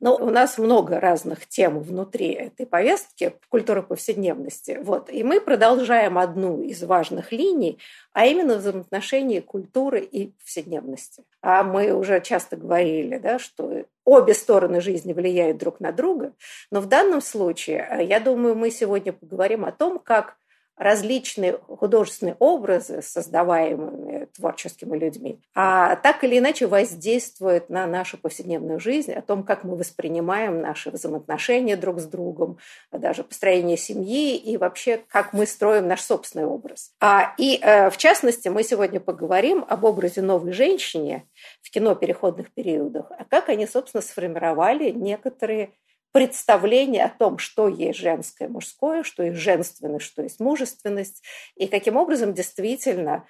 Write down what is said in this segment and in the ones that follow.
Но у нас много разных тем внутри этой повестки культуры повседневности. Вот. И мы продолжаем одну из важных линий, а именно взаимоотношения культуры и повседневности. А мы уже часто говорили, да, что обе стороны жизни влияют друг на друга. Но в данном случае, я думаю, мы сегодня поговорим о том, как различные художественные образы, создаваемые творческими людьми, а так или иначе воздействуют на нашу повседневную жизнь, о том, как мы воспринимаем наши взаимоотношения друг с другом, даже построение семьи и вообще, как мы строим наш собственный образ. А, и э, в частности, мы сегодня поговорим об образе новой женщине в кино переходных периодах, а как они, собственно, сформировали некоторые представление о том, что есть женское, мужское, что есть женственность, что есть мужественность, и каким образом действительно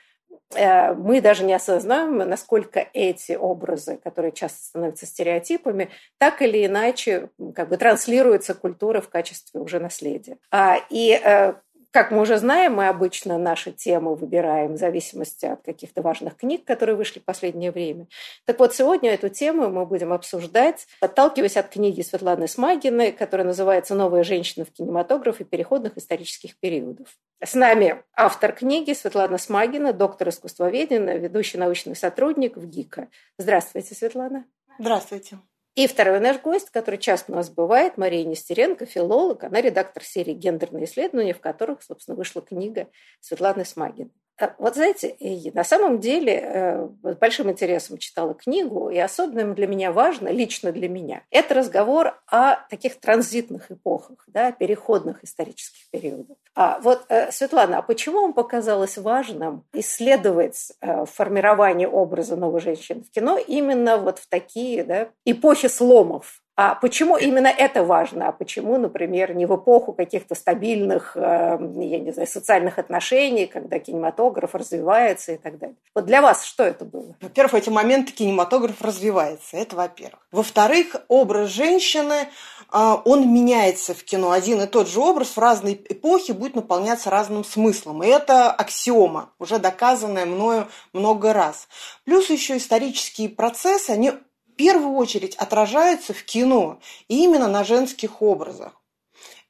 э, мы даже не осознаем, насколько эти образы, которые часто становятся стереотипами, так или иначе как бы транслируются культура в качестве уже наследия. А, и э, как мы уже знаем, мы обычно наши темы выбираем в зависимости от каких-то важных книг, которые вышли в последнее время. Так вот, сегодня эту тему мы будем обсуждать, отталкиваясь от книги Светланы Смагиной, которая называется «Новая женщина в кинематографе переходных исторических периодов». С нами автор книги Светлана Смагина, доктор искусствоведения, ведущий научный сотрудник в ГИКа. Здравствуйте, Светлана. Здравствуйте. И второй наш гость, который часто у нас бывает, Мария Нестеренко, филолог. Она редактор серии «Гендерные исследования», в которых, собственно, вышла книга Светланы Смагин. А, вот знаете, на самом деле э, с большим интересом читала книгу, и особенно для меня важно, лично для меня, это разговор о таких транзитных эпохах, да, переходных исторических периодах. А вот, э, Светлана, а почему вам показалось важным исследовать э, формирование образа новой женщины в кино именно вот в такие да, эпохи сломов? А почему именно это важно? А почему, например, не в эпоху каких-то стабильных, э, я не знаю, социальных отношений, когда кинематограф развивается и так далее? Вот для вас что это было? Во-первых, в эти моменты кинематограф развивается. Это во-первых. Во-вторых, образ женщины, а, он меняется в кино. Один и тот же образ в разные эпохи будет наполняться разным смыслом. И это аксиома, уже доказанная мною много раз. Плюс еще исторические процессы, они первую очередь отражаются в кино, и именно на женских образах.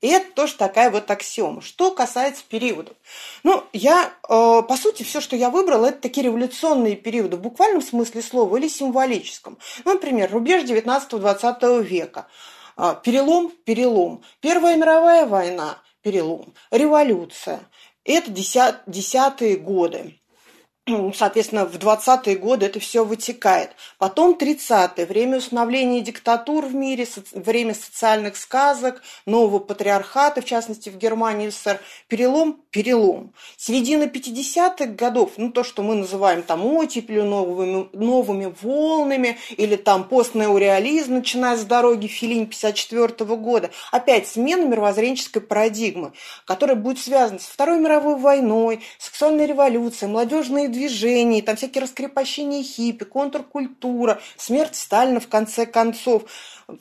И это тоже такая вот аксиома. Что касается периодов. Ну, я, э, по сути, все, что я выбрала, это такие революционные периоды в буквальном смысле слова или символическом. Ну, например, рубеж 19-20 века. Э, перелом, перелом. Первая мировая война, перелом. Революция. Это десятые годы соответственно, в 20-е годы это все вытекает. Потом 30-е, время установления диктатур в мире, время социальных сказок, нового патриархата, в частности, в Германии и СССР. Перелом, перелом. Середина 50-х годов, ну, то, что мы называем там оттепелью, новыми, новыми волнами, или там постнеореализм, начиная с дороги Филин 54 -го года. Опять смена мировоззренческой парадигмы, которая будет связана с Второй мировой войной, сексуальной революцией, молодежные движений, там всякие раскрепощения хиппи, контркультура, смерть Сталина в конце концов.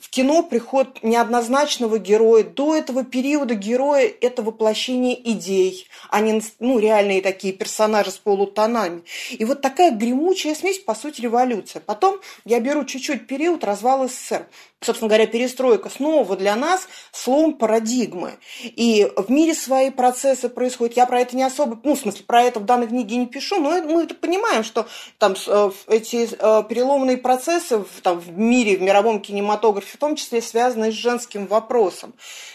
В кино приход неоднозначного героя. До этого периода героя – это воплощение идей, а не ну, реальные такие персонажи с полутонами. И вот такая гремучая смесь, по сути, революция. Потом я беру чуть-чуть период развала СССР собственно говоря, перестройка снова для нас слом парадигмы. И в мире свои процессы происходят. Я про это не особо, ну, в смысле, про это в данной книге не пишу, но мы это понимаем, что там э, эти э, переломные процессы там, в мире, в мировом кинематографе, в том числе связаны с женским вопросом.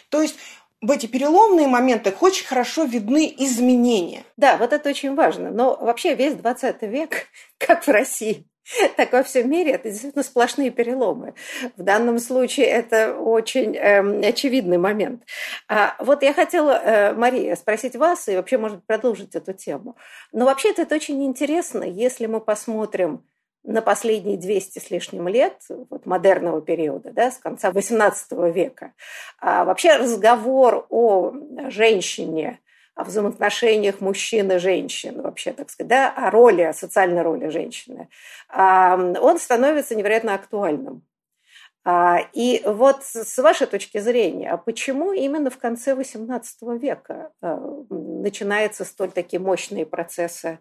То есть в эти переломные моменты очень хорошо видны изменения. Да, вот это очень важно. Но вообще весь 20 век, как в России, так во всем мире это действительно сплошные переломы. В данном случае это очень э, очевидный момент. А вот я хотела, э, Мария, спросить вас и вообще, может, продолжить эту тему. Но вообще это очень интересно, если мы посмотрим на последние 200 с лишним лет вот, модерного периода, да, с конца XVIII века. А вообще разговор о женщине, о взаимоотношениях мужчин и женщин, вообще, так сказать, да, о роли, о социальной роли женщины, а, он становится невероятно актуальным. А, и вот с вашей точки зрения, а почему именно в конце XVIII века а, начинаются столь такие мощные процессы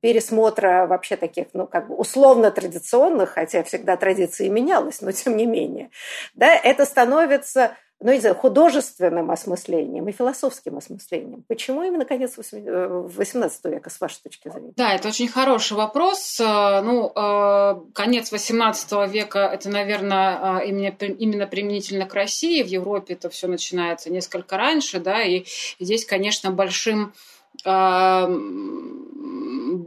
пересмотра вообще таких, ну, как бы условно традиционных, хотя всегда традиции менялась, но тем не менее, да, это становится ну, не знаю, художественным осмыслением и философским осмыслением. Почему именно конец XVIII э, века, с вашей точки зрения? Да, это очень хороший вопрос. Э, ну, э, конец XVIII века – это, наверное, именно применительно к России. В Европе это все начинается несколько раньше, да, и здесь, конечно, большим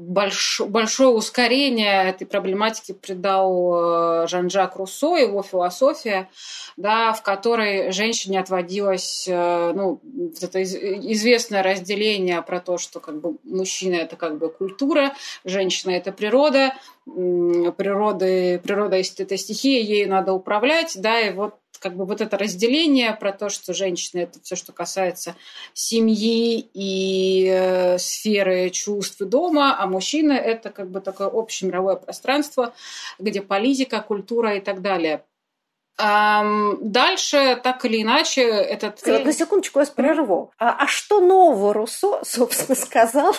больш, большое ускорение этой проблематики придал э, Жан-Жак Руссо, его философия, да, в которой женщине отводилось э, ну, это известное разделение про то, что как бы, мужчина – это как бы культура, женщина – это природа, природа, природа – это стихия, ею надо управлять, да, и вот как бы вот это разделение про то, что женщина это все, что касается семьи и э, сферы чувств и дома, а мужчина это как бы такое общемировое пространство, где политика, культура и так далее. Дальше, так или иначе, этот... На секундочку я прерву. А, а что нового Руссо, собственно, сказал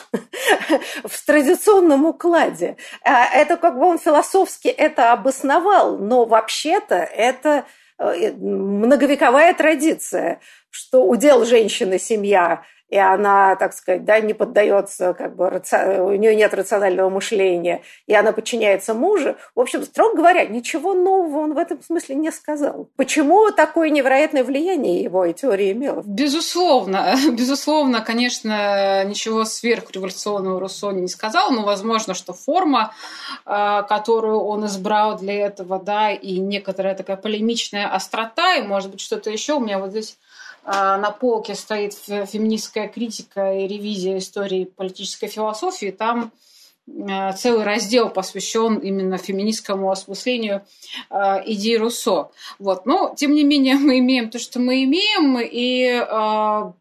в традиционном укладе? А, это как бы он философски это обосновал, но вообще-то это многовековая традиция, что удел женщины семья – и она, так сказать, да, не поддается, как бы, у нее нет рационального мышления, и она подчиняется мужу. В общем, строго говоря, ничего нового он в этом смысле не сказал. Почему такое невероятное влияние его и теория имела? Безусловно, безусловно, конечно, ничего сверхреволюционного Руссо не сказал, но возможно, что форма, а, которую он избрал для этого, да, и некоторая такая полемичная острота, и, может быть, что-то еще у меня вот здесь на полке стоит феминистская критика и ревизия истории политической философии. Там а, целый раздел посвящен именно феминистскому осмыслению а, идеи Руссо. Вот. Но, тем не менее, мы имеем то, что мы имеем, и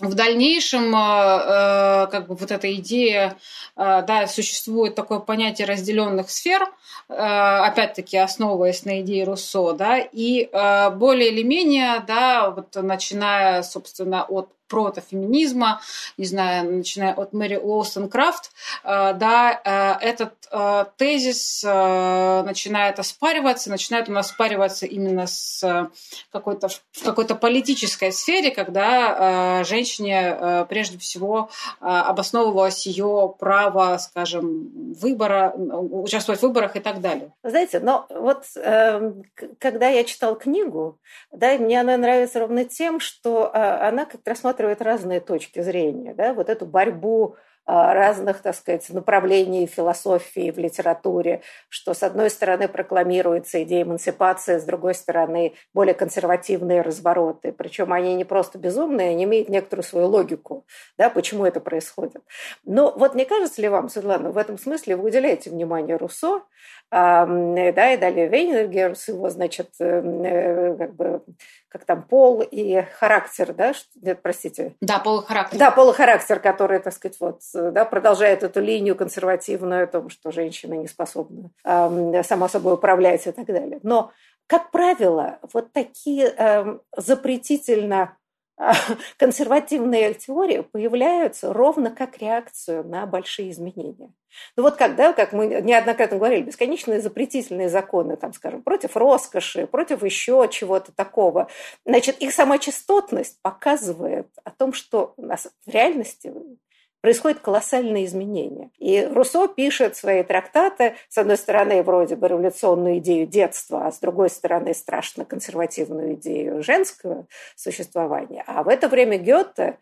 в дальнейшем как бы вот эта идея, да, существует такое понятие разделенных сфер, опять-таки основываясь на идее Руссо, да, и более или менее, да, вот начиная, собственно, от протофеминизма, не знаю, начиная от Мэри Уолстон-Крафт, э, да, э, этот э, тезис начинает оспариваться, начинает он оспариваться именно с какой-то, в какой-то политической сфере, когда женщине прежде всего обосновывалось ее право, скажем, выбора, участвовать в выборах и так далее. Знаете, но вот эм, когда я читал книгу, да, мне она нравится ровно тем, что она как-то рассматривает рассматривает разные точки зрения, да, вот эту борьбу а, разных, так сказать, направлений философии в литературе, что с одной стороны прокламируется идея эмансипации, с другой стороны более консервативные развороты. Причем они не просто безумные, они имеют некоторую свою логику, да, почему это происходит. Но вот не кажется ли вам, Светлана, в этом смысле вы уделяете внимание Руссо, да, и далее Вейнергер с его, значит, э, как бы как там, пол и характер, да, нет, простите. Да, пол и характер. Да, пол и характер, который, так сказать, вот, да, продолжает эту линию консервативную о том, что женщина не способна э, сама собой управлять и так далее. Но, как правило, вот такие э, запретительно консервативные теории появляются ровно как реакцию на большие изменения. Ну вот когда, как мы неоднократно говорили, бесконечные запретительные законы, там, скажем, против роскоши, против еще чего-то такого, значит, их сама частотность показывает о том, что у нас в реальности происходят колоссальные изменения. И Руссо пишет свои трактаты, с одной стороны, вроде бы революционную идею детства, а с другой стороны, страшно консервативную идею женского существования. А в это время Гёте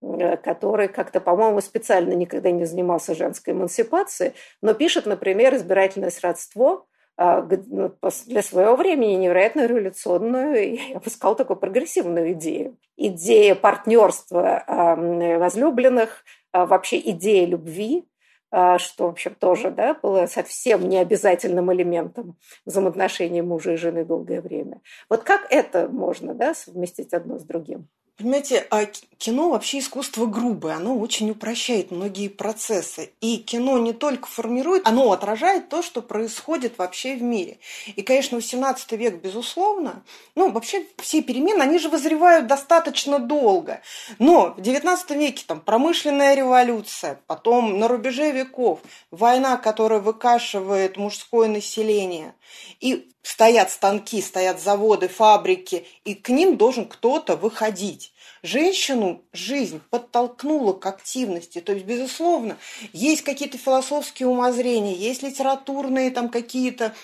э, который как-то, по-моему, специально никогда не занимался женской эмансипацией, но пишет, например, избирательное сродство а, ну, для своего времени невероятно революционную, я бы сказала, такую прогрессивную идею. Идея партнерства возлюбленных, а, вообще идея любви, а, что, в общем, тоже да, было совсем необязательным элементом взаимоотношений мужа и жены долгое время. Вот как это можно да, совместить одно с другим? Понимаете, а кино вообще искусство грубое, оно очень упрощает многие процессы. И кино не только формирует, оно отражает то, что происходит вообще в мире. И, конечно, 18 век, безусловно, ну, вообще все перемены, они же вызревают достаточно долго. Но в 19 веке там промышленная революция, потом на рубеже веков война, которая выкашивает мужское население. И стоят станки, стоят заводы, фабрики, и к ним должен кто-то выходить. Женщину жизнь подтолкнула к активности. То есть, безусловно, есть какие-то философские умозрения, есть литературные там какие-то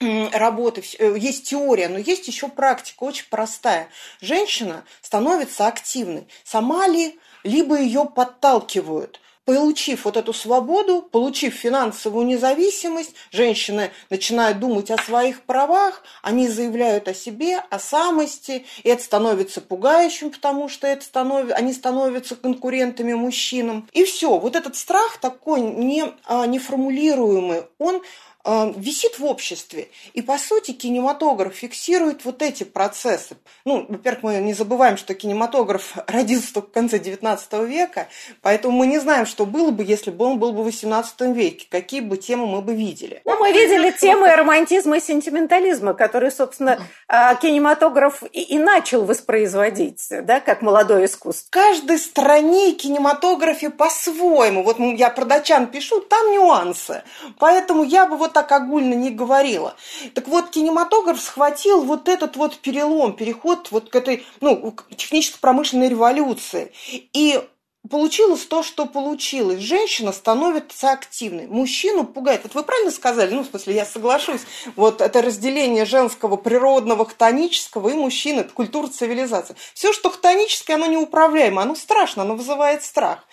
работы, э, есть теория, но есть еще практика очень простая. Женщина становится активной. Сама ли, либо ее подталкивают – получив вот эту свободу, получив финансовую независимость, женщины начинают думать о своих правах, они заявляют о себе, о самости, и это становится пугающим, потому что это станов... они становятся конкурентами мужчинам. И все, вот этот страх такой не, а, неформулируемый, он Э, висит в обществе. И, по сути, кинематограф фиксирует вот эти процессы. Ну, во-первых, мы не забываем, что кинематограф родился только в конце XIX века, поэтому мы не знаем, что было бы, если бы он был бы в XVIII веке, какие бы темы мы бы видели. Ну, мы видели темы романтизма и сентиментализма, которые, собственно, а, кинематограф и, и начал воспроизводить, да, как молодое искусство. В каждой стране кинематографе по-своему. Вот я про датчан пишу, там нюансы. Поэтому я бы вот так огульно не говорила. Так вот, кинематограф схватил вот этот вот перелом, переход вот к этой, ну, техническо-промышленной революции. И получилось то, что получилось. Женщина становится активной. Мужчину пугает. Вот вы правильно сказали, ну, в смысле, я соглашусь. Вот это разделение женского, природного, хтонического и мужчины, это культура цивилизации. Все, что хтоническое, оно неуправляемо, оно страшно, оно вызывает страх.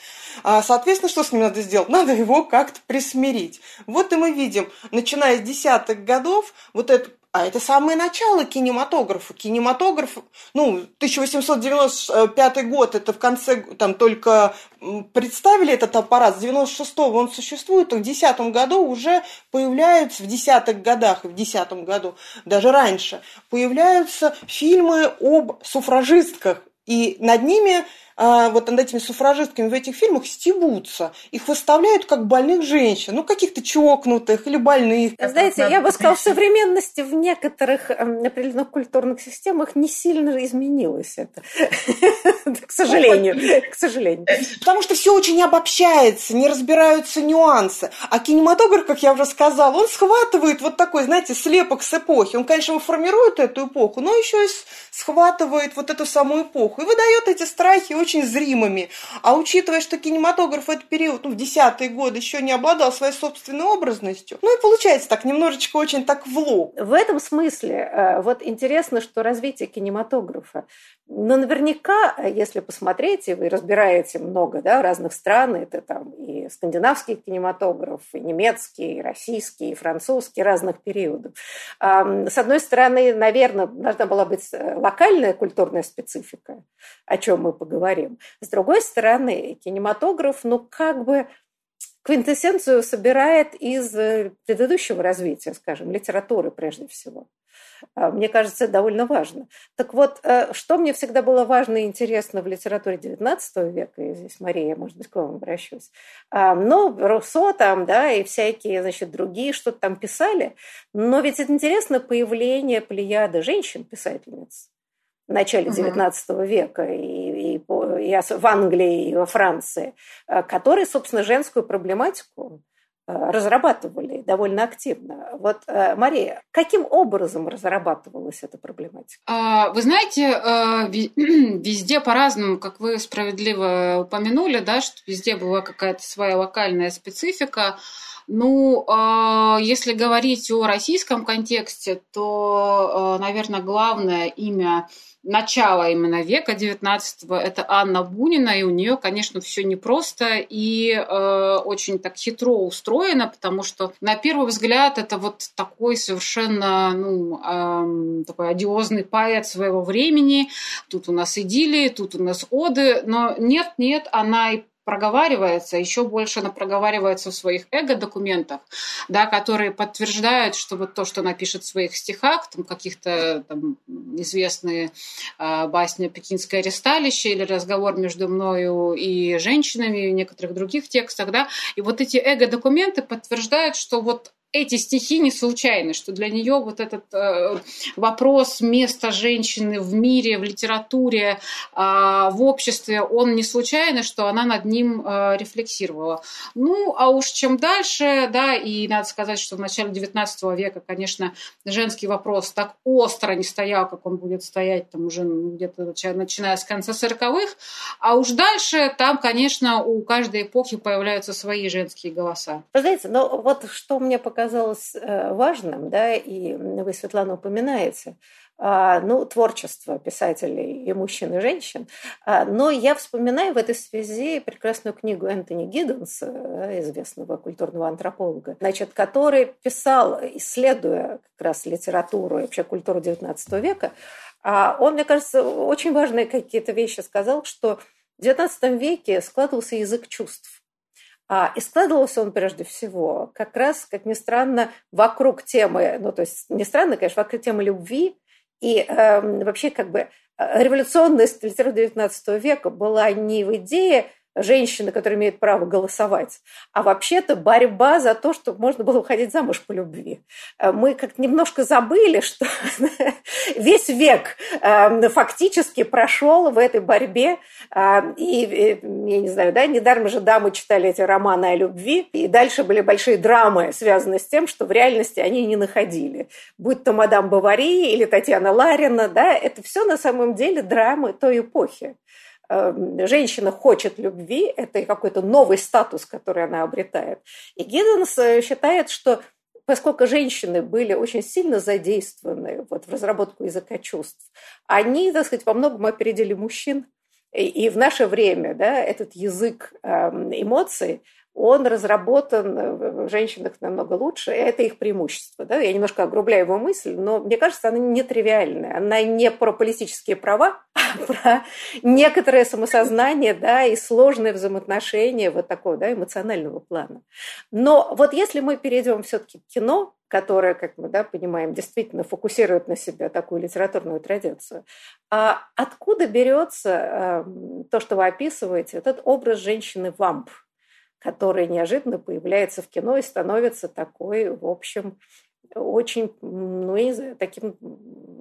А, соответственно, что с ним надо сделать? Надо его как-то присмирить. Вот и мы видим, начиная с десятых годов, вот это а это самое начало кинематографа. Кинематограф, ну, 1895 год, это в конце, там только представили этот аппарат, с 96-го он существует, а в 10 году уже появляются, в десятых годах и в 10 году, даже раньше, появляются фильмы об суфражистках, и над ними а, вот над этими суфражистками в этих фильмах стебутся. Их выставляют как больных женщин, ну, каких-то чокнутых или больных. Знаете, я бы сказала, в современности в некоторых эм, определенных культурных системах не сильно изменилось это. К сожалению. К сожалению. Потому что все очень обобщается, не разбираются нюансы. А кинематограф, как я уже сказала, он схватывает вот такой, знаете, слепок с эпохи. Он, конечно, формирует эту эпоху, но еще и схватывает вот эту самую эпоху и выдает эти страхи очень зримыми. А учитывая, что кинематограф в этот период, ну, в десятые годы еще не обладал своей собственной образностью, ну и получается так, немножечко очень так в лоб. В этом смысле э, вот интересно, что развитие кинематографа, но наверняка, если посмотреть, и вы разбираете много да, разных стран, это там и скандинавский кинематограф, и немецкий, и российский, и французский, разных периодов. С одной стороны, наверное, должна была быть э, локальная культурная специфика, о чем мы поговорим, говорим. С другой стороны, кинематограф, ну, как бы квинтэссенцию собирает из э, предыдущего развития, скажем, литературы прежде всего. А, мне кажется, это довольно важно. Так вот, э, что мне всегда было важно и интересно в литературе XIX века, и здесь, Мария, может быть, к вам обращусь, ну, Руссо там, да, и всякие, значит, другие что-то там писали, но ведь это интересно появление плеяды женщин-писательниц в начале XIX века и, и, и в Англии, и во Франции, э, которые, собственно, женскую проблематику разрабатывали довольно активно. Вот, Мария, каким образом разрабатывалась эта проблематика? А, вы знаете, везде по-разному, как вы справедливо упомянули, да, что везде была какая-то своя локальная специфика. Ну, а, если говорить о российском контексте, то, наверное, главное имя начала именно века XIX это Анна Бунина, и у нее, конечно, все непросто и э, очень так хитро устроено, потому что на первый взгляд это вот такой совершенно ну, э, такой одиозный поэт своего времени. Тут у нас идиллии, тут у нас оды, но нет, нет, она и проговаривается, еще больше она проговаривается в своих эго-документах, да, которые подтверждают, что вот то, что она пишет в своих стихах, там каких-то там, известные э, басни «Пекинское аресталище» или разговор между мною и женщинами, и некоторых других текстах, да, и вот эти эго-документы подтверждают, что вот эти стихи не случайны, что для нее вот этот э, вопрос места женщины в мире, в литературе, э, в обществе, он не случайный, что она над ним э, рефлексировала. Ну, а уж чем дальше, да, и надо сказать, что в начале XIX века, конечно, женский вопрос так остро не стоял, как он будет стоять там уже ну, где-то начиная с конца 40-х, а уж дальше там, конечно, у каждой эпохи появляются свои женские голоса. Вы знаете, но вот что мне показалось показалось э, важным, да, и вы, Светлана, упоминаете, а, ну, творчество писателей и мужчин, и женщин. А, но я вспоминаю в этой связи прекрасную книгу Энтони Гидденса, известного культурного антрополога, значит, который писал, исследуя как раз литературу и вообще культуру XIX века, а он, мне кажется, очень важные какие-то вещи сказал, что в XIX веке складывался язык чувств. А, и складывался он прежде всего как раз, как ни странно, вокруг темы, ну то есть не странно, конечно, вокруг темы любви. И э, вообще как бы э, революционность литературы XIX века была не в идее женщины, которые имеют право голосовать, а вообще-то борьба за то, чтобы можно было выходить замуж по любви. Э, мы как-то немножко забыли, что весь век э, фактически прошел в этой борьбе. Э, и, я не знаю, да, недаром же дамы читали эти романы о любви, и дальше были большие драмы, связанные с тем, что в реальности они не находили. Будь то мадам Бавари или Татьяна Ларина, да, это все на самом деле драмы той эпохи. Эм, женщина хочет любви, это какой-то новый статус, который она обретает. И Гидденс э, считает, что поскольку женщины были очень сильно задействованы вот в разработку языка чувств, они, так сказать, во многом опередили мужчин. И в наше время да, этот язык эм, эмоций, он разработан в женщинах намного лучше, и это их преимущество. Да? Я немножко огрубляю его мысль, но мне кажется, она нетривиальная. Она не про политические права, а про некоторое самосознание да, и сложные взаимоотношения вот такого да, эмоционального плана. Но вот если мы перейдем все-таки к кино, которое, как мы да, понимаем, действительно фокусирует на себе такую литературную традицию, а откуда берется э, то, что вы описываете, этот образ женщины-вамп – который неожиданно появляется в кино и становится такой, в общем, очень, ну, я не знаю, таким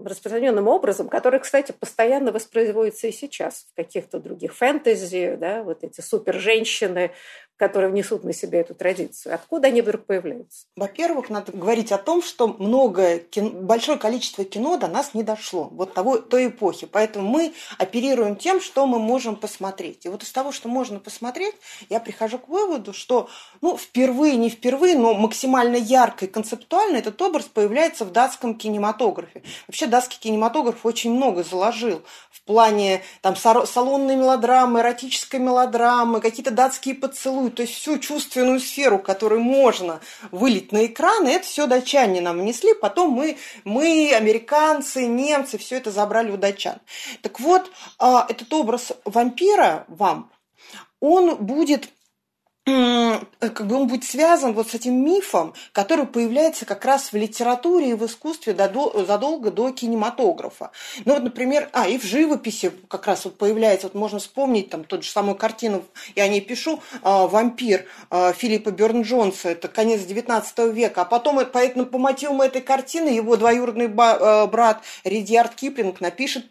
распространенным образом, который, кстати, постоянно воспроизводится и сейчас в каких-то других фэнтези, да, вот эти супер-женщины, которые внесут на себя эту традицию? Откуда они вдруг появляются? Во-первых, надо говорить о том, что многое, большое количество кино до нас не дошло, вот того, той эпохи. Поэтому мы оперируем тем, что мы можем посмотреть. И вот из того, что можно посмотреть, я прихожу к выводу, что ну, впервые, не впервые, но максимально ярко и концептуально этот образ появляется в датском кинематографе. Вообще датский кинематограф очень много заложил в плане там, салонной мелодрамы, эротической мелодрамы, какие-то датские поцелуи, поцелуй, то всю чувственную сферу, которую можно вылить на экран, это все датчане нам внесли, потом мы, мы, американцы, немцы, все это забрали у датчан. Так вот, а, этот образ вампира, вам, он будет как бы он будет связан вот с этим мифом, который появляется как раз в литературе и в искусстве задолго до кинематографа. Ну вот, например, а, и в живописи как раз вот появляется, вот можно вспомнить там тот же самую картину, я о ней пишу, «Вампир» Филиппа Бёрн-Джонса, это конец XIX века, а потом поэтому по мотивам этой картины его двоюродный брат Ридьярд Киплинг напишет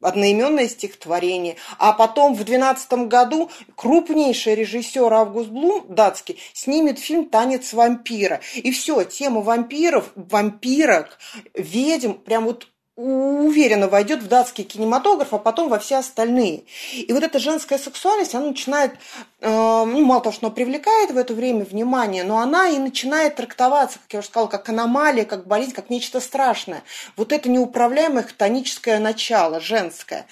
одноименное стихотворение. А потом в 2012 году крупнейший режиссер Август Блум, датский, снимет фильм «Танец вампира». И все, тема вампиров, вампирок, ведьм прям вот уверенно войдет в датский кинематограф, а потом во все остальные. И вот эта женская сексуальность, она начинает, ну, мало того, что она привлекает в это время внимание, но она и начинает трактоваться, как я уже сказала, как аномалия, как болезнь, как нечто страшное. Вот это неуправляемое хтоническое начало, женское.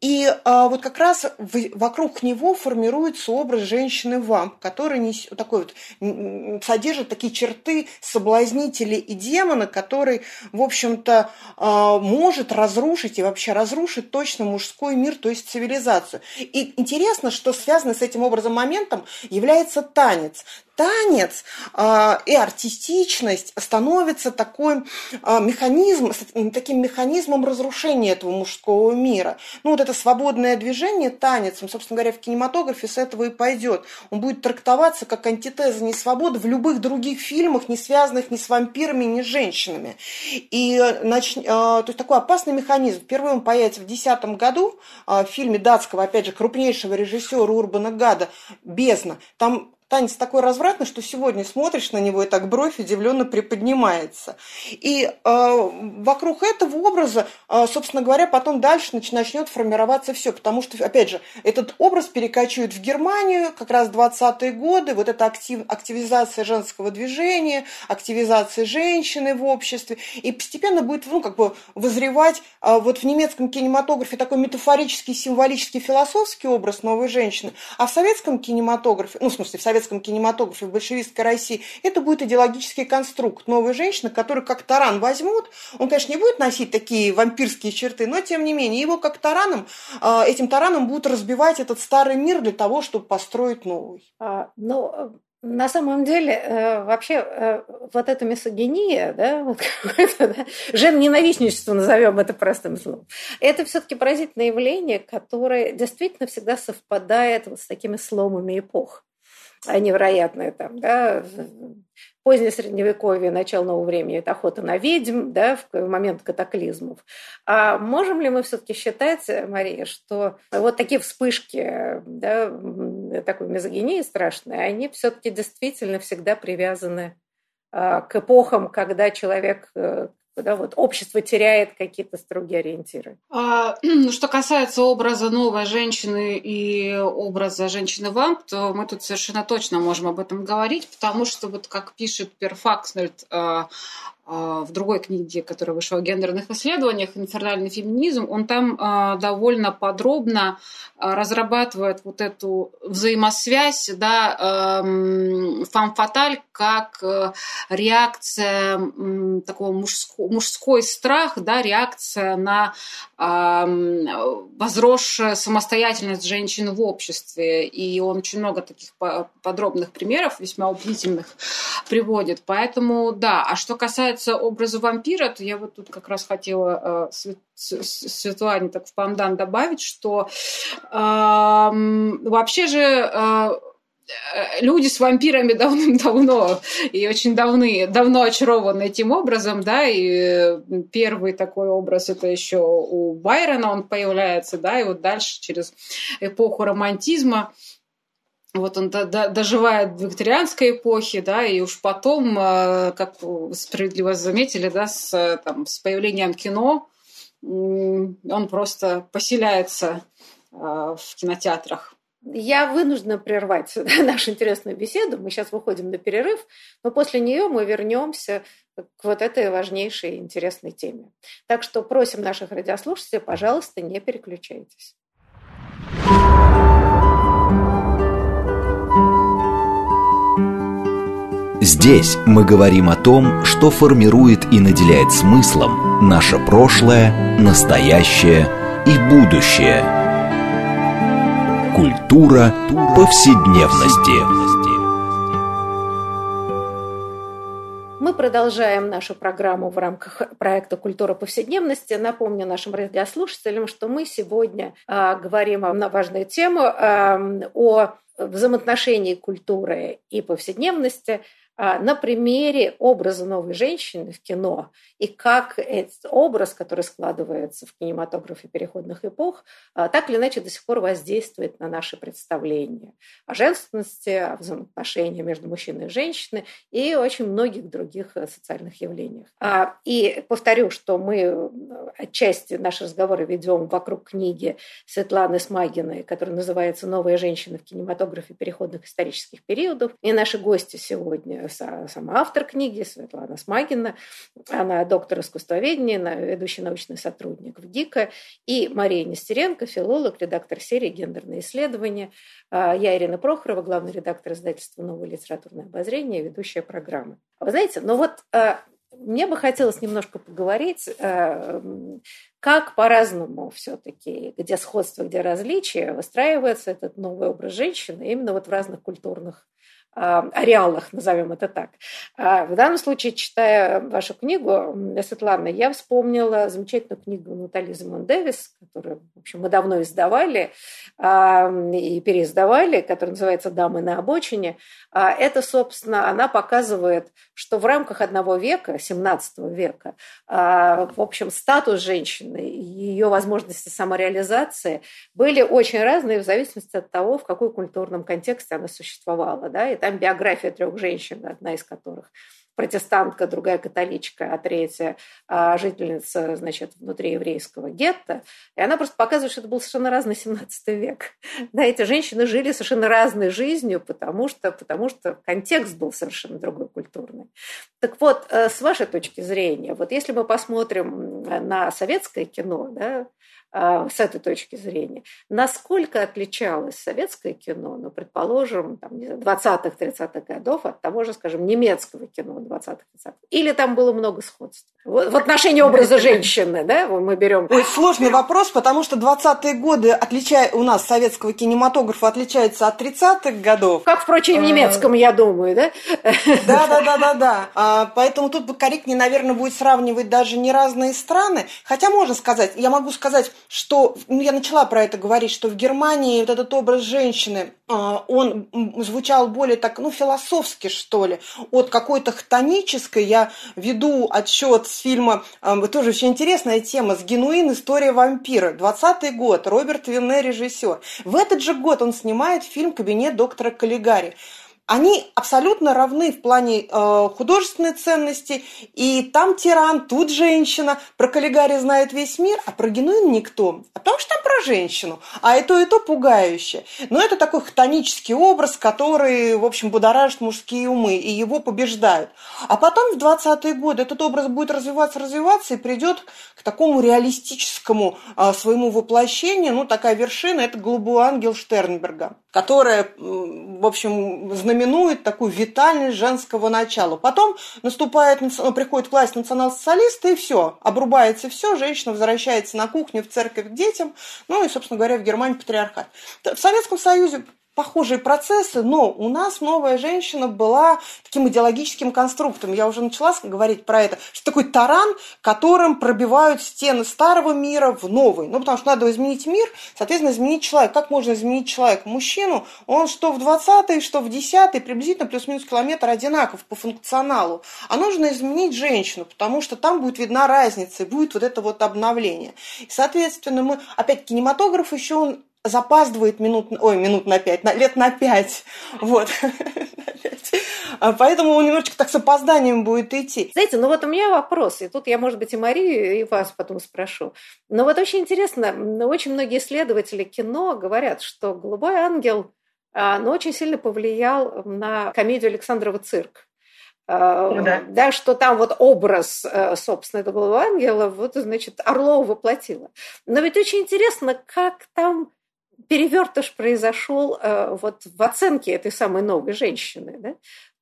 И э, вот как раз в, вокруг него формируется образ женщины-вамп, который не, такой вот, содержит такие черты соблазнителя и демона, который, в общем-то, э, может разрушить и вообще разрушить точно мужской мир, то есть цивилизацию. И интересно, что связано с этим образом моментом является танец танец э, и артистичность становится такой э, механизм, таким механизмом разрушения этого мужского мира. Ну, вот это свободное движение танецем, собственно говоря, в кинематографе с этого и пойдет. Он будет трактоваться как антитеза несвободы в любых других фильмах, не связанных ни с вампирами, ни с женщинами. И нач... э, то есть такой опасный механизм. Впервые он появится в 2010 году э, в фильме датского, опять же, крупнейшего режиссера Урбана Гада «Бездна». Там Танец такой развратный, что сегодня смотришь на него, и так бровь удивленно приподнимается. И э, вокруг этого образа, э, собственно говоря, потом дальше начнет формироваться все. Потому что, опять же, этот образ перекочует в Германию, как раз 20-е годы, вот эта актив, активизация женского движения, активизация женщины в обществе. И постепенно будет ну, как бы вызревать э, вот в немецком кинематографе такой метафорический, символический, философский образ новой женщины. А в советском кинематографе, ну, в смысле, в советском советском кинематографе, в большевистской России, это будет идеологический конструкт новой женщины, которую как таран возьмут. Он, конечно, не будет носить такие вампирские черты, но, тем не менее, его как тараном, а, этим тараном будут разбивать этот старый мир для того, чтобы построить новый. А, ну, на самом деле, э, вообще, э, вот эта мисогиния, да, вот да, жен-ненавистничество, назовем это простым словом, это все-таки поразительное явление, которое действительно всегда совпадает вот с такими сломами эпох невероятное там, да, позднее средневековье, начало нового времени – это охота на ведьм, да, в момент катаклизмов. А можем ли мы все-таки считать, Мария, что вот такие вспышки да, такой мизогинии страшной, они все-таки действительно всегда привязаны а, к эпохам, когда человек да, вот общество теряет какие-то строгие ориентиры. А, что касается образа новой женщины и образа женщины-вамп, то мы тут совершенно точно можем об этом говорить, потому что вот как пишет Перфакснельд а, в другой книге, которая вышла о гендерных исследованиях, «Инфернальный феминизм», он там а, довольно подробно а, разрабатывает вот эту взаимосвязь, да, фам-фаталь как э, реакция такого мужской, мужской страх, да, реакция на возросшая самостоятельность женщин в обществе. И он очень много таких подробных примеров, весьма убедительных, приводит. Поэтому, да. А что касается образа вампира, то я вот тут как раз хотела э, Светлане так в пандан добавить, что э, вообще же э, Э, люди с вампирами давным-давно и очень давны, давно очарованы этим образом, да, и первый такой образ это еще у Байрона он появляется, да, и вот дальше через эпоху романтизма вот он доживает в викторианской эпохе, да, и уж потом, э, как справедливо заметили, да, с, там, с появлением кино он просто поселяется э, в кинотеатрах. Я вынуждена прервать нашу интересную беседу. Мы сейчас выходим на перерыв, но после нее мы вернемся к вот этой важнейшей и интересной теме. Так что просим наших радиослушателей, пожалуйста, не переключайтесь. Здесь мы говорим о том, что формирует и наделяет смыслом наше прошлое, настоящее и будущее – Культура повседневности. Мы продолжаем нашу программу в рамках проекта «Культура повседневности». Напомню нашим радиослушателям, что мы сегодня э, говорим на важную тему э, о взаимоотношении культуры и повседневности на примере образа новой женщины в кино и как этот образ, который складывается в кинематографе переходных эпох, а, так или иначе до сих пор воздействует на наши представления о женственности, о взаимоотношениях между мужчиной и женщиной и очень многих других э, социальных явлениях. А, и повторю, что мы э, отчасти наши разговоры ведем вокруг книги Светланы Смагиной, которая называется «Новая женщина в кинематографе переходных исторических периодов». И наши гости сегодня сама автор книги Светлана Смагина, она доктор искусствоведения, ведущий научный сотрудник в ГИКа, и Мария Нестеренко, филолог, редактор серии «Гендерные исследования». А, я Ирина Прохорова, главный редактор издательства «Новое литературное обозрение», ведущая программы. Вы знаете, ну вот а, мне бы хотелось немножко поговорить, а, как по-разному все-таки, где сходство, где различия, выстраивается этот новый образ женщины именно вот в разных культурных а, ареалах, назовем это так. А, в данном случае, читая вашу книгу, Светлана, я вспомнила замечательную книгу Натали Зимон Дэвис, которую, в общем, мы давно издавали а, и переиздавали, которая называется «Дамы на обочине». Это, собственно, она показывает, что в рамках одного века, 17 века, в общем, статус женщины, ее возможности самореализации были очень разные в зависимости от того, в каком культурном контексте она существовала. Да? И там биография трех женщин, одна из которых протестантка, другая католичка, а третья а, жительница, значит, внутри еврейского гетто. И она просто показывает, что это был совершенно разный 17 век. Да, эти женщины жили совершенно разной жизнью, потому что, потому что контекст был совершенно другой культурный. Так вот, э, с вашей точки зрения, вот если мы посмотрим на советское кино, да, с этой точки зрения. Насколько отличалось советское кино, ну, предположим, там, 20-30-х годов от того же, скажем, немецкого кино 20-х, 30-х? Или там было много сходств? В отношении образа женщины, да, мы берем... Ой, сложный вопрос, потому что 20-е годы отличая... у нас советского кинематографа отличаются от 30-х годов. Как, впрочем, в немецком, я думаю, да? Да, да, да, да, да. А, поэтому тут бы корректнее, наверное, будет сравнивать даже не разные страны. Хотя можно сказать, я могу сказать, что, ну, я начала про это говорить, что в Германии вот этот образ женщины, а, он звучал более так, ну, философски, что ли, от какой-то хтонической. Я веду отсчет с фильма, а, тоже очень интересная тема, с Генуин «История вампира», 20 год, Роберт Винне, режиссер. В этот же год он снимает фильм «Кабинет доктора Каллигари» они абсолютно равны в плане э, художественной ценности. И там тиран, тут женщина. Про Каллигари знает весь мир, а про Генуин никто. А потому что там про женщину. А и то, и то пугающе. Но это такой хтонический образ, который, в общем, будоражит мужские умы, и его побеждают. А потом в 20-е годы этот образ будет развиваться, развиваться, и придет к такому реалистическому э, своему воплощению. Ну, такая вершина – это «Голубой ангел» Штернберга, которая, в общем, знаменует такую витальность женского начала. Потом наступает, ну, приходит власть национал-социалисты, и все, обрубается все, женщина возвращается на кухню, в церковь к детям, ну и, собственно говоря, в Германии патриархат. В Советском Союзе похожие процессы, но у нас новая женщина была таким идеологическим конструктом. Я уже начала говорить про это, что такой таран, которым пробивают стены старого мира в новый. Ну, потому что надо изменить мир, соответственно, изменить человека. Как можно изменить человека? Мужчину, он что в 20-й, что в 10-й, приблизительно плюс-минус километр одинаков по функционалу. А нужно изменить женщину, потому что там будет видна разница, и будет вот это вот обновление. И, соответственно, мы, опять кинематограф еще он запаздывает минут, ой, минут на пять, на, лет на пять. Вот. А поэтому он немножечко так с опозданием будет идти. Знаете, ну вот у меня вопрос, и тут я, может быть, и Марию, и вас потом спрошу. Но вот очень интересно, очень многие исследователи кино говорят, что «Голубой ангел» а, ну, очень сильно повлиял на комедию Александрова «Цирк». А, ну да. да, что там вот образ, э, собственно, этого ангела, вот, значит, Орлова воплотила. Но ведь очень интересно, как там перевертыш произошел э, вот в оценке этой самой новой женщины. Да?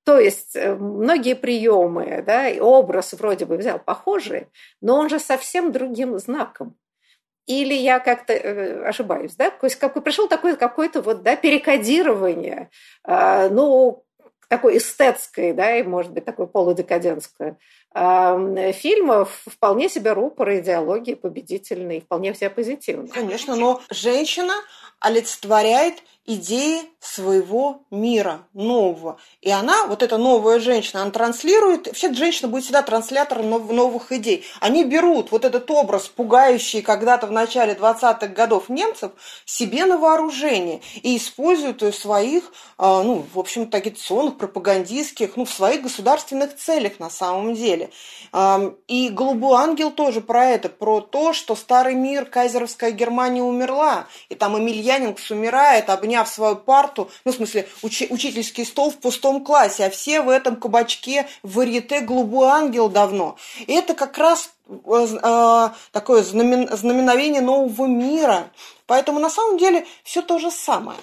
То есть э, многие приемы, да, и образ вроде бы взял похожий, но он же совсем другим знаком. Или я как-то э, ошибаюсь, да? То есть как, пришел такое какое-то вот, да, перекодирование, ну, такой эстетской, да, и, может быть, такой полудекадентское фильмов вполне себе рупор идеологии победительной, вполне все позитивные. Конечно, но женщина олицетворяет идеи своего мира нового. И она, вот эта новая женщина, она транслирует, вообще женщина будет всегда транслятором новых идей. Они берут вот этот образ, пугающий когда-то в начале 20-х годов немцев, себе на вооружение и используют в своих, а, ну, в общем-то, агитационных, пропагандистских, ну, в своих государственных целях на самом деле. И «Голубой ангел» тоже про это, про то, что старый мир, кайзеровская Германия умерла, и там Эмильянингс умирает, обняв обняв свою парту, ну, в смысле, уч- учительский стол в пустом классе, а все в этом кабачке в варьете «Голубой ангел» давно. И это как раз э, э, такое знамен, знаменовение нового мира. Поэтому на самом деле все то же самое.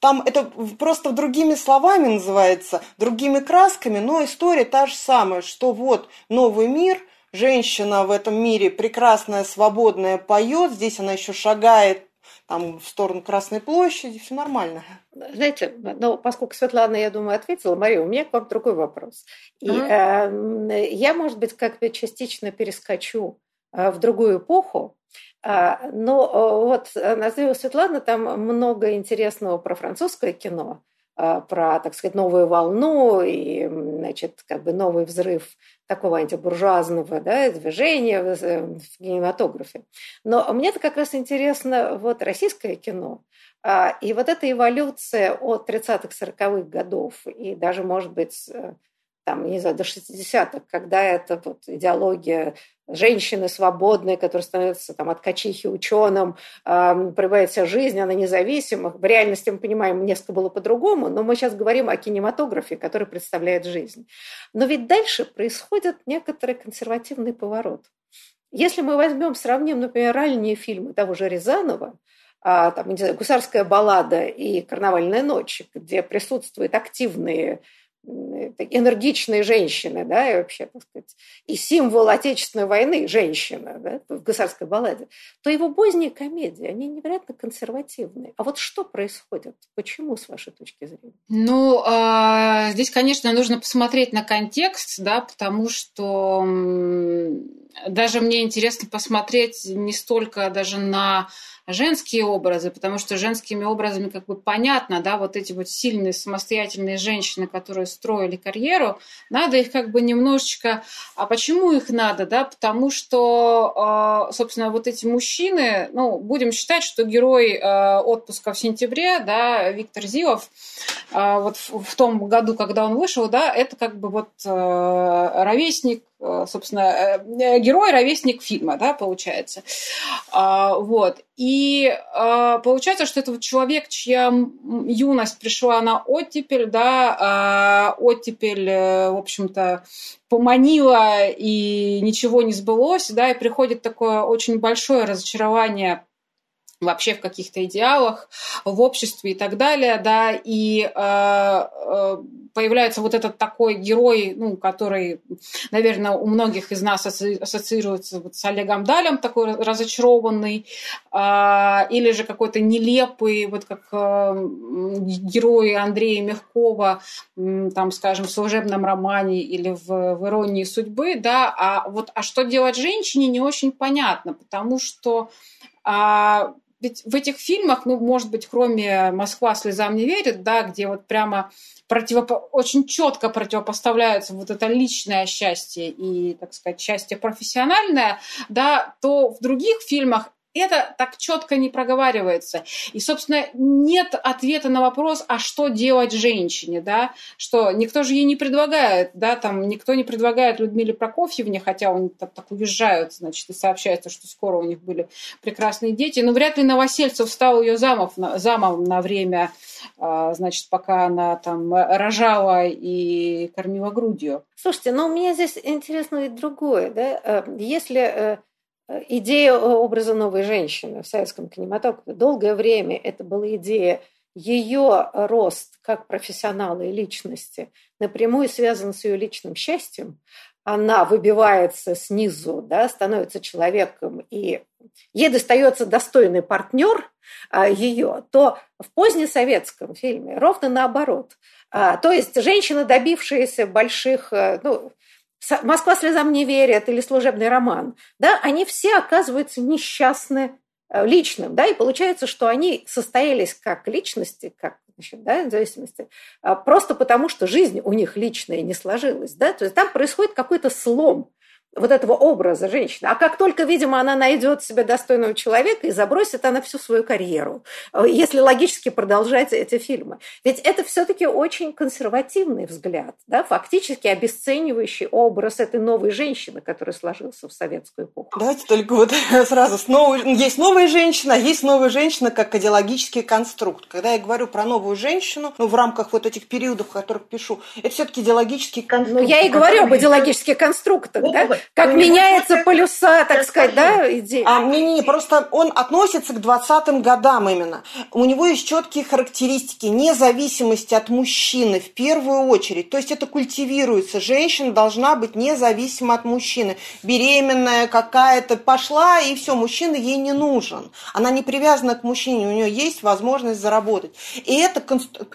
Там это просто другими словами называется, другими красками, но история та же самая, что вот новый мир, женщина в этом мире прекрасная, свободная, поет, здесь она еще шагает там в сторону Красной площади, все нормально. Знаете, ну, поскольку Светлана, я думаю, ответила, Мария, у меня к вам другой вопрос. И mm-hmm. э, я, может быть, как-то частично перескочу в другую эпоху, э, но э, вот назову Светлана, там много интересного про французское кино, э, про, так сказать, новую волну и, значит, как бы новый взрыв такого антибуржуазного да, движения в, в кинематографе. Но мне-то как раз интересно вот российское кино. А, и вот эта эволюция от 30-х, 40-х годов и даже, может быть, э, там, не знаю, до 60-х, когда эта вот идеология женщины свободной, которая становится там, от качихи ученым, э, проявляет вся жизнь, она независима. В реальности мы понимаем, несколько было по-другому, но мы сейчас говорим о кинематографе, который представляет жизнь. Но ведь дальше происходит некоторый консервативный поворот. Если мы возьмем, сравним, например, ранние фильмы того же Рязанова, а, там, не знаю, «Гусарская баллада» и «Карнавальная ночь», где присутствуют активные энергичные женщины, да, и вообще, так сказать, и символ Отечественной войны женщина, да, в гусарской балладе, то его поздние комедии, они невероятно консервативные. А вот что происходит? Почему, с вашей точки зрения? Ну, э, здесь, конечно, нужно посмотреть на контекст, да, потому что даже мне интересно посмотреть не столько даже на женские образы, потому что женскими образами как бы понятно, да, вот эти вот сильные самостоятельные женщины, которые строили карьеру, надо их как бы немножечко... А почему их надо, да? Потому что, а, собственно, вот эти мужчины, ну, будем считать, что герой а, отпуска в сентябре, да, Виктор Зилов, а, вот в том году, когда он вышел, да, это как бы вот ровесник собственно, э, герой, ровесник фильма, да, получается. А, вот. И а, получается, что это человек, чья юность пришла на оттепель, да, а оттепель, э, в общем-то, поманила, и ничего не сбылось, да, и приходит такое очень большое разочарование вообще в каких-то идеалах, в обществе и так далее, да, и э, э, появляется вот этот такой герой, ну, который, наверное, у многих из нас ассоциируется вот с Олегом Далем, такой разочарованный, э, или же какой-то нелепый, вот как э, герой Андрея Мягкова, там, скажем, в служебном романе или в, в «Иронии судьбы», да, а вот, а что делать женщине, не очень понятно, потому что а, ведь в этих фильмах, ну, может быть, кроме «Москва слезам не верит», да, где вот прямо противопо... очень четко противопоставляются вот это личное счастье и, так сказать, счастье профессиональное, да, то в других фильмах это так четко не проговаривается. И, собственно, нет ответа на вопрос, а что делать женщине, да, что никто же ей не предлагает, да, там никто не предлагает Людмиле Прокофьевне, хотя они так, так уезжают, значит, и сообщается, что скоро у них были прекрасные дети, но вряд ли Новосельцев стал ее замов, замом на время, а, значит, пока она там рожала и кормила грудью. Слушайте, но у меня здесь интересно и другое, да, э, если э, идея образа новой женщины в советском кинематографе. Долгое время это была идея ее рост как профессионала и личности напрямую связан с ее личным счастьем. Она выбивается снизу, да, становится человеком, и ей достается достойный партнер а, ее, то в позднесоветском фильме ровно наоборот. А, то есть женщина, добившаяся больших, э, ну, Москва слезам не верит или служебный роман, да, они все оказываются несчастны э, личным, да, и получается, что они состоялись как личности, как значит, да, в зависимости, а, просто потому что жизнь у них личная не сложилась, да, то есть там происходит какой-то слом, вот этого образа женщины. А как только, видимо, она найдет себе достойного человека и забросит она всю свою карьеру, если логически продолжать эти фильмы. Ведь это все-таки очень консервативный взгляд, да, фактически обесценивающий образ этой новой женщины, которая сложился в советскую эпоху. Давайте только вот сразу, с новой, есть новая женщина, а есть новая женщина как идеологический конструкт. Когда я говорю про новую женщину, ну, в рамках вот этих периодов, в которых пишу, это все-таки идеологический конструкт. Ну, я и говорю об идеологических конструктах, да? Как меняются полюса, так сказать, да, идеи? А, не-не, просто он относится к 20-м годам именно. У него есть четкие характеристики независимости от мужчины в первую очередь. То есть это культивируется. Женщина должна быть независима от мужчины. Беременная какая-то пошла, и все, мужчина ей не нужен. Она не привязана к мужчине, у нее есть возможность заработать. И это,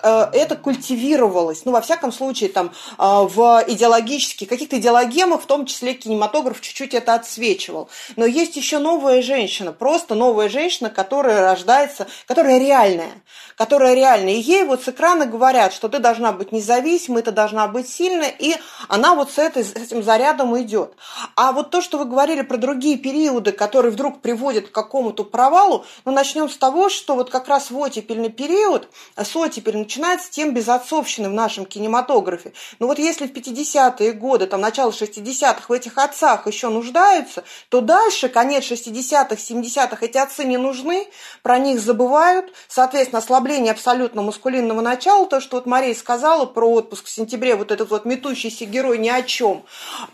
э, это культивировалось, ну, во всяком случае, там, э, в идеологических, каких-то идеологемах, в том числе кинематографии кинематограф чуть-чуть это отсвечивал. Но есть еще новая женщина, просто новая женщина, которая рождается, которая реальная, которая реальная. И ей вот с экрана говорят, что ты должна быть независимой, ты должна быть сильной, и она вот с, этой, с этим зарядом идет. А вот то, что вы говорили про другие периоды, которые вдруг приводят к какому-то провалу, ну, начнем с того, что вот как раз в оттепельный период, с оттепель начинается тем безотцовщины в нашем кинематографе. Ну вот если в 50-е годы, там начало 60-х в этих отцах еще нуждаются, то дальше, конец 60-х, 70-х, эти отцы не нужны, про них забывают, соответственно, ослабление абсолютно маскулинного начала, то, что вот Мария сказала про отпуск в сентябре, вот этот вот метущийся герой ни о чем.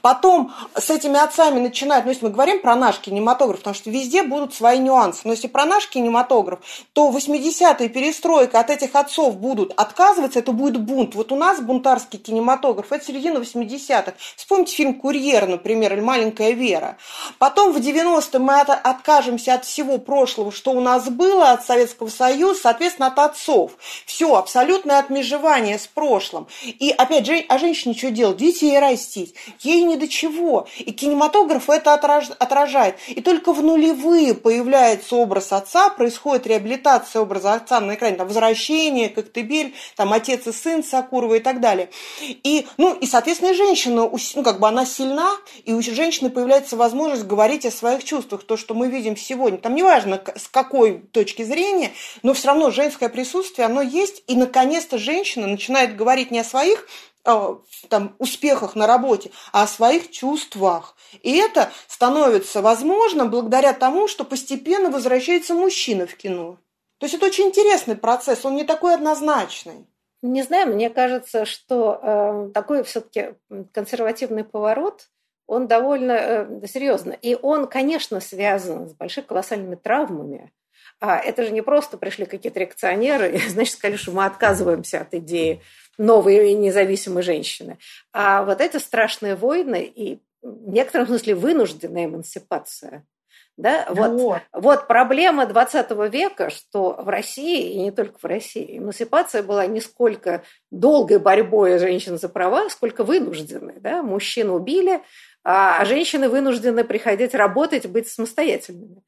Потом с этими отцами начинают, ну, если мы говорим про наш кинематограф, потому что везде будут свои нюансы, но если про наш кинематограф, то 80-е перестройка от этих отцов будут отказываться, это будет бунт. Вот у нас бунтарский кинематограф, это середина 80-х. Вспомните фильм «Курьер», например, например, или «Маленькая Вера». Потом в 90-е мы от, откажемся от всего прошлого, что у нас было, от Советского Союза, соответственно, от отцов. Все, абсолютное отмежевание с прошлым. И опять же, а женщине что делать? Детей растить. Ей ни до чего. И кинематограф это отражает. И только в нулевые появляется образ отца, происходит реабилитация образа отца на экране, там, возвращение, Коктебель, там, отец и сын Сакурова и так далее. И, ну, и, соответственно, женщина, ну, как бы она сильна, у женщины появляется возможность говорить о своих чувствах, то, что мы видим сегодня. Там неважно, с какой точки зрения, но все равно женское присутствие, оно есть, и наконец-то женщина начинает говорить не о своих а, там, успехах на работе, а о своих чувствах. И это становится возможно благодаря тому, что постепенно возвращается мужчина в кино. То есть это очень интересный процесс, он не такой однозначный. Не знаю, мне кажется, что э, такой все-таки консервативный поворот он довольно э, серьезно. И он, конечно, связан с большими колоссальными травмами. А это же не просто пришли какие-то реакционеры, и, значит, сказали, что мы отказываемся от идеи новой независимой женщины. А вот эти страшные войны и в некотором смысле вынужденная эмансипация. Да? Вот, вот. вот проблема 20 века, что в России, и не только в России, эмансипация была не сколько долгой борьбой женщин за права, сколько вынужденной. Да? Мужчин убили, а, а женщины вынуждены приходить работать, быть самостоятельными.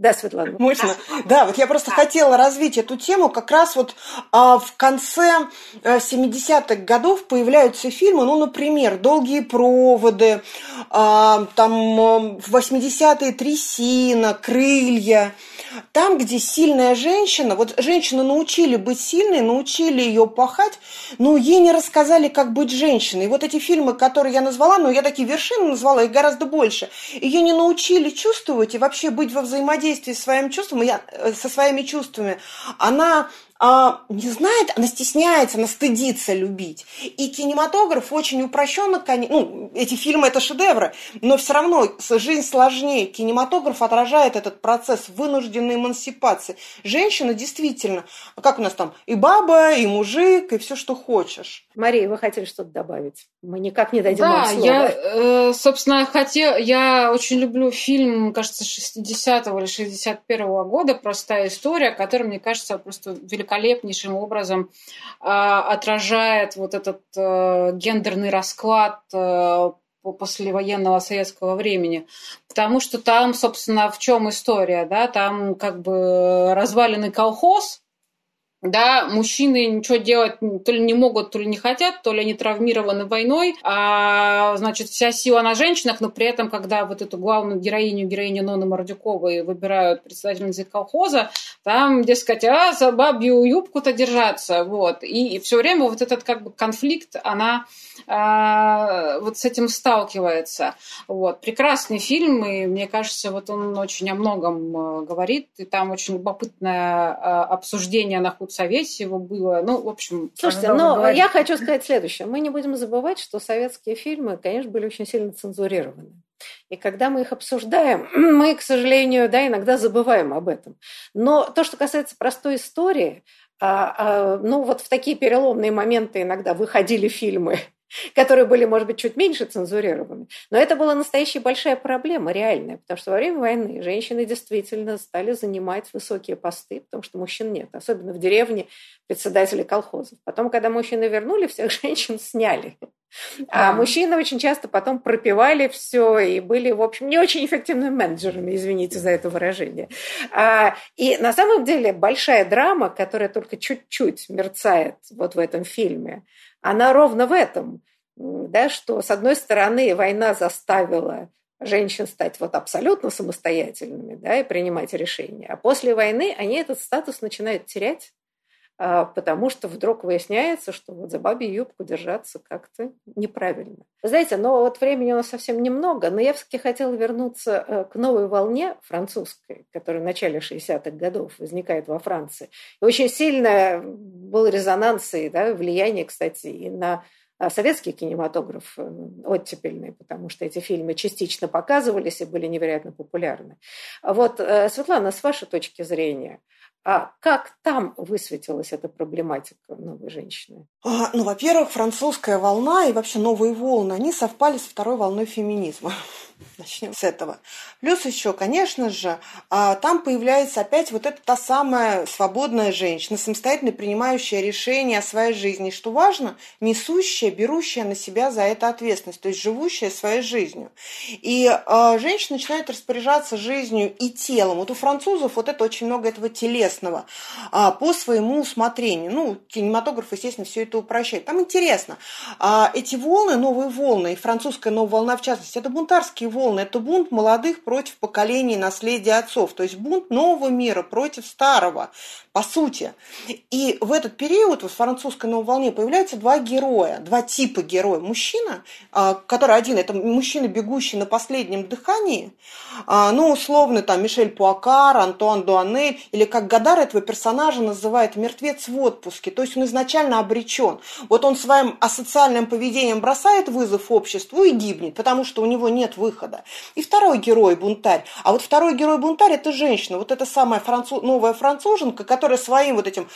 Да, Светлана. Можно? Да, вот я просто хотела развить эту тему. Как раз вот а, в конце 70-х э, годов появляются фильмы, ну, например, «Долгие проводы», а, там в 80-е «Трясина», «Крылья». Там, где сильная женщина, вот женщину научили быть сильной, научили ее пахать, но ей не рассказали, как быть женщиной. И вот эти фильмы, которые я назвала, ну, я такие вершины назвала, их гораздо больше. Ее не научили чувствовать и вообще быть во взаимодействии с своим чувством, я, э, со своими чувствами. Она а, не знает, она стесняется, она стыдится любить. И кинематограф очень упрощенно, ну, эти фильмы это шедевры, но все равно жизнь сложнее. Кинематограф отражает этот процесс вынужденной эмансипации. Женщина действительно, как у нас там, и баба, и мужик, и все, что хочешь. Мария, вы хотели что-то добавить? Мы никак не дойдем да, вам слова. я, э, собственно, хотел, я очень люблю фильм, кажется, 60-го или 61-го года «Простая история», который, мне кажется, просто великолепнейшим образом э, отражает вот этот э, гендерный расклад послевоенного советского времени. Потому что там, собственно, в чем история, да, там как бы разваленный колхоз, да, мужчины ничего делать то ли не могут, то ли не хотят, то ли они травмированы войной, а, значит, вся сила на женщинах, но при этом, когда вот эту главную героиню, героиню Ноны Мордюковой выбирают председательницей колхоза, там, дескать, а, за бабью юбку-то держаться, вот, и, и все время вот этот как бы конфликт, она а, вот с этим сталкивается, вот, прекрасный фильм, и мне кажется, вот он очень о многом а, говорит, и там очень любопытное а, обсуждение на совете его было. Ну, в общем... Слушайте, но говорить. я хочу сказать следующее. Мы не будем забывать, что советские фильмы, конечно, были очень сильно цензурированы. И когда мы их обсуждаем, мы, к сожалению, да, иногда забываем об этом. Но то, что касается простой истории, а, а, ну вот в такие переломные моменты иногда выходили фильмы которые были, может быть, чуть меньше цензурированы. Но это была настоящая большая проблема, реальная, потому что во время войны женщины действительно стали занимать высокие посты, потому что мужчин нет, особенно в деревне председатели колхозов. Потом, когда мужчины вернули, всех женщин сняли. А мужчины очень часто потом пропивали все и были, в общем, не очень эффективными менеджерами, извините за это выражение. А, и на самом деле большая драма, которая только чуть-чуть мерцает вот в этом фильме, она ровно в этом, да, что, с одной стороны, война заставила женщин стать вот абсолютно самостоятельными да, и принимать решения, а после войны они этот статус начинают терять, потому что вдруг выясняется, что вот за бабью юбку держаться как-то неправильно. Знаете, но вот времени у нас совсем немного, но я все-таки хотела вернуться э, к новой волне французской, которая в начале 60-х годов возникает во Франции. И очень сильно был резонанс и да, влияние, кстати, и на а, советский кинематограф э, оттепельный, потому что эти фильмы частично показывались и были невероятно популярны. Вот, э, Светлана, с вашей точки зрения – а как там высветилась эта проблематика новой женщины? А, ну, во-первых, французская волна и вообще новые волны, они совпали с второй волной феминизма. Начнем с этого. Плюс еще, конечно же, а, там появляется опять вот эта та самая свободная женщина, самостоятельно принимающая решения о своей жизни. что важно, несущая, берущая на себя за это ответственность, то есть живущая своей жизнью. И э, женщина начинает распоряжаться жизнью и телом. Вот у французов вот это очень много этого телесного э, по своему усмотрению. Ну, кинематограф, естественно, все это упрощает. Там интересно. Эти волны, новые волны, и французская новая волна в частности, это бунтарские волны. Это бунт молодых против поколений наследия отцов. То есть бунт нового мира против старого, по сути. И в этот период, в французской новой волне, появляются два героя, два типа героя. Мужчина, а, который один, это мужчина, бегущий на последнем дыхании, а, ну, условно, там, Мишель Пуакар, Антуан Дуанель, или как Гадар этого персонажа называет «мертвец в отпуске». То есть он изначально обречен. Вот он своим асоциальным поведением бросает вызов обществу и гибнет, потому что у него нет выхода. И второй герой – бунтарь. А вот второй герой – бунтарь – это женщина. Вот эта самая француз... новая француженка, которая своим вот этим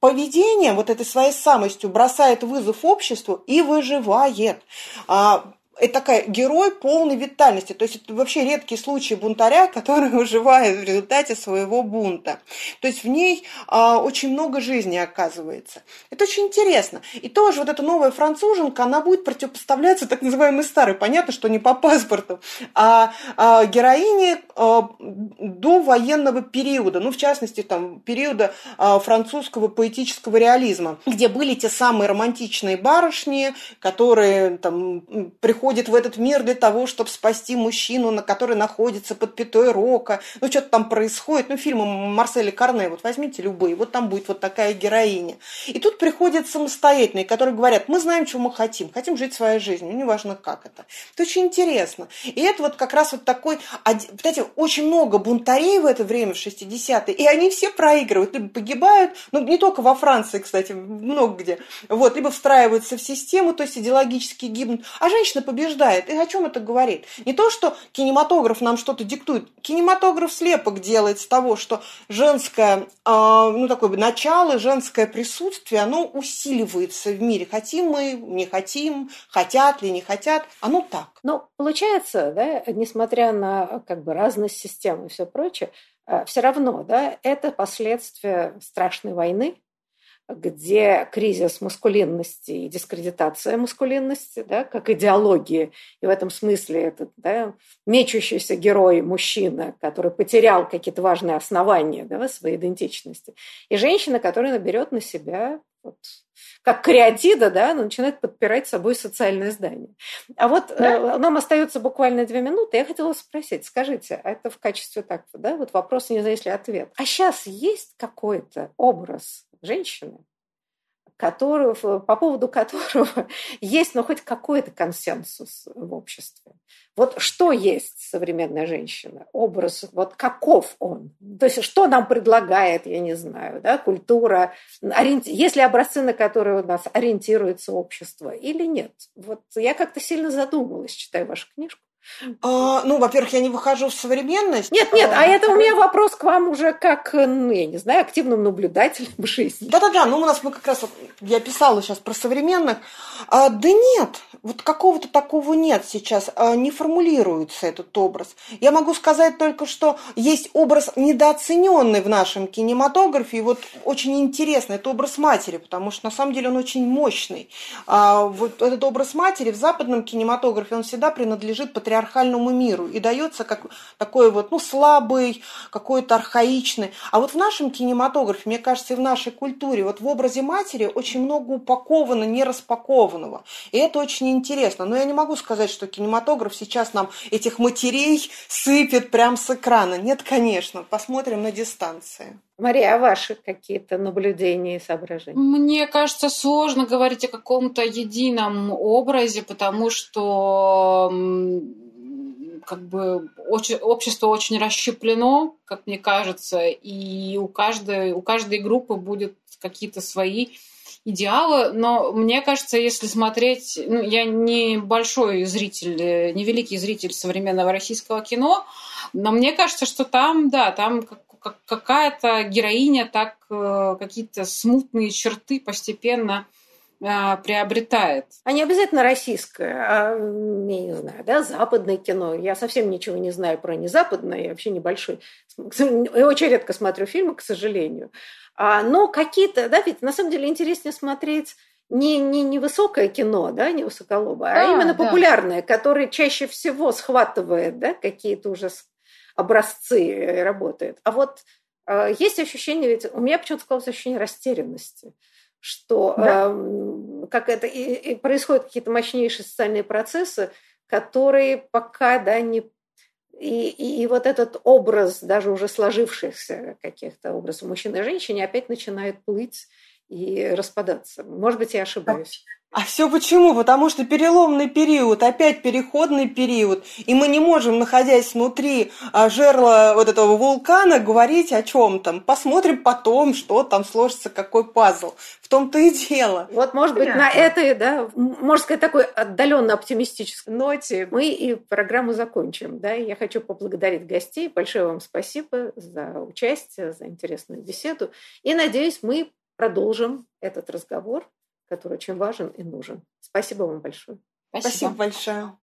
поведением, вот этой своей самостью бросает вызов обществу и выживает. А, это такая герой полной витальности. То есть это вообще редкий случай бунтаря, который выживает в результате своего бунта. То есть в ней а, очень много жизни оказывается. Это очень интересно. И тоже вот эта новая француженка, она будет противопоставляться так называемой старой. Понятно, что не по паспорту, а, а героине а, до военного периода. Ну, в частности, там, периода а, французского поэтического реализма, где были те самые романтичные барышни, которые там приходят приходит в этот мир для того, чтобы спасти мужчину, на который находится под пятой рока. Ну, что-то там происходит. Ну, фильмы Марселя Карне, вот возьмите любые, вот там будет вот такая героиня. И тут приходят самостоятельные, которые говорят, мы знаем, чего мы хотим, хотим жить своей жизнью, ну, неважно как это. Это очень интересно. И это вот как раз вот такой, кстати, очень много бунтарей в это время, в 60-е, и они все проигрывают, либо погибают, ну, не только во Франции, кстати, много где, вот, либо встраиваются в систему, то есть идеологически гибнут, а женщина побеждает. И о чем это говорит? Не то, что кинематограф нам что-то диктует. Кинематограф слепок делает с того, что женское, э, ну, такое начало, женское присутствие, оно усиливается в мире. Хотим мы, не хотим, хотят ли, не хотят. Оно так. Но получается, да, несмотря на как бы разность системы и все прочее, э, все равно, да, это последствия страшной войны, где кризис маскулинности и дискредитация маскулинности, да, как идеологии. И в этом смысле этот да, мечущийся герой мужчина, который потерял какие-то важные основания да, своей идентичности. И женщина, которая наберет на себя вот, как кариатида, да, она начинает подпирать собой социальное здание. А вот да. э, нам остается буквально две минуты. Я хотела спросить, скажите, а это в качестве так, да, вот вопрос не знаю, если ответ. А сейчас есть какой-то образ женщины, которого, по поводу которого есть ну, хоть какой-то консенсус в обществе. Вот что есть современная женщина? Образ, вот каков он? То есть что нам предлагает, я не знаю, да, культура? Ориенти... Есть ли образцы, на которые у нас ориентируется общество или нет? Вот я как-то сильно задумалась, читая вашу книжку. А, ну, во-первых, я не выхожу в современность. Нет, нет, а, а это у меня вопрос к вам уже как, ну, я не знаю, активным наблюдателем жизни. Да-да-да, ну у нас мы как раз, я писала сейчас про современных. А, да нет, вот какого-то такого нет сейчас, а, не формулируется этот образ. Я могу сказать только, что есть образ недооцененный в нашем кинематографе, и вот очень интересно, это образ матери, потому что на самом деле он очень мощный. А, вот этот образ матери в западном кинематографе, он всегда принадлежит патриархату патриархальному миру и дается как такой вот, ну, слабый, какой-то архаичный. А вот в нашем кинематографе, мне кажется, и в нашей культуре, вот в образе матери очень много упаковано, не распакованного. И это очень интересно. Но я не могу сказать, что кинематограф сейчас нам этих матерей сыпет прямо с экрана. Нет, конечно. Посмотрим на дистанции. Мария, а ваши какие-то наблюдения и соображения? Мне кажется, сложно говорить о каком-то едином образе, потому что как бы общество очень расщеплено, как мне кажется, и у каждой, у каждой группы будет какие-то свои идеалы, но мне кажется, если смотреть, ну, я не большой зритель, не великий зритель современного российского кино, но мне кажется, что там, да, там какая-то героиня так э, какие-то смутные черты постепенно э, приобретает. А не обязательно российское, а, я не знаю, да, западное кино. Я совсем ничего не знаю про незападное, я вообще небольшой. Я очень редко смотрю фильмы, к сожалению. А, но какие-то, да, ведь на самом деле интереснее смотреть не, не, не высокое кино, да, не высоколобое, а, а именно да. популярное, которое чаще всего схватывает, да, какие-то уже образцы э, работает. А вот э, есть ощущение, ведь у меня почему-то сказалось ощущение растерянности, что да. э, как это и, и происходят какие-то мощнейшие социальные процессы, которые пока да не и, и, и вот этот образ, даже уже сложившихся каких-то образов мужчины и женщины, опять начинает плыть и распадаться. Может быть, я ошибаюсь. А все почему? Потому что переломный период, опять переходный период, и мы не можем, находясь внутри а, жерла вот этого вулкана, говорить о чем там. Посмотрим потом, что там сложится, какой пазл. В том-то и дело. Вот, может быть, на этой, да, можно сказать, такой отдаленно оптимистической ноте мы и программу закончим. Да? Я хочу поблагодарить гостей. Большое вам спасибо за участие, за интересную беседу. И надеюсь, мы продолжим этот разговор который очень важен и нужен. Спасибо вам большое. Спасибо, Спасибо большое.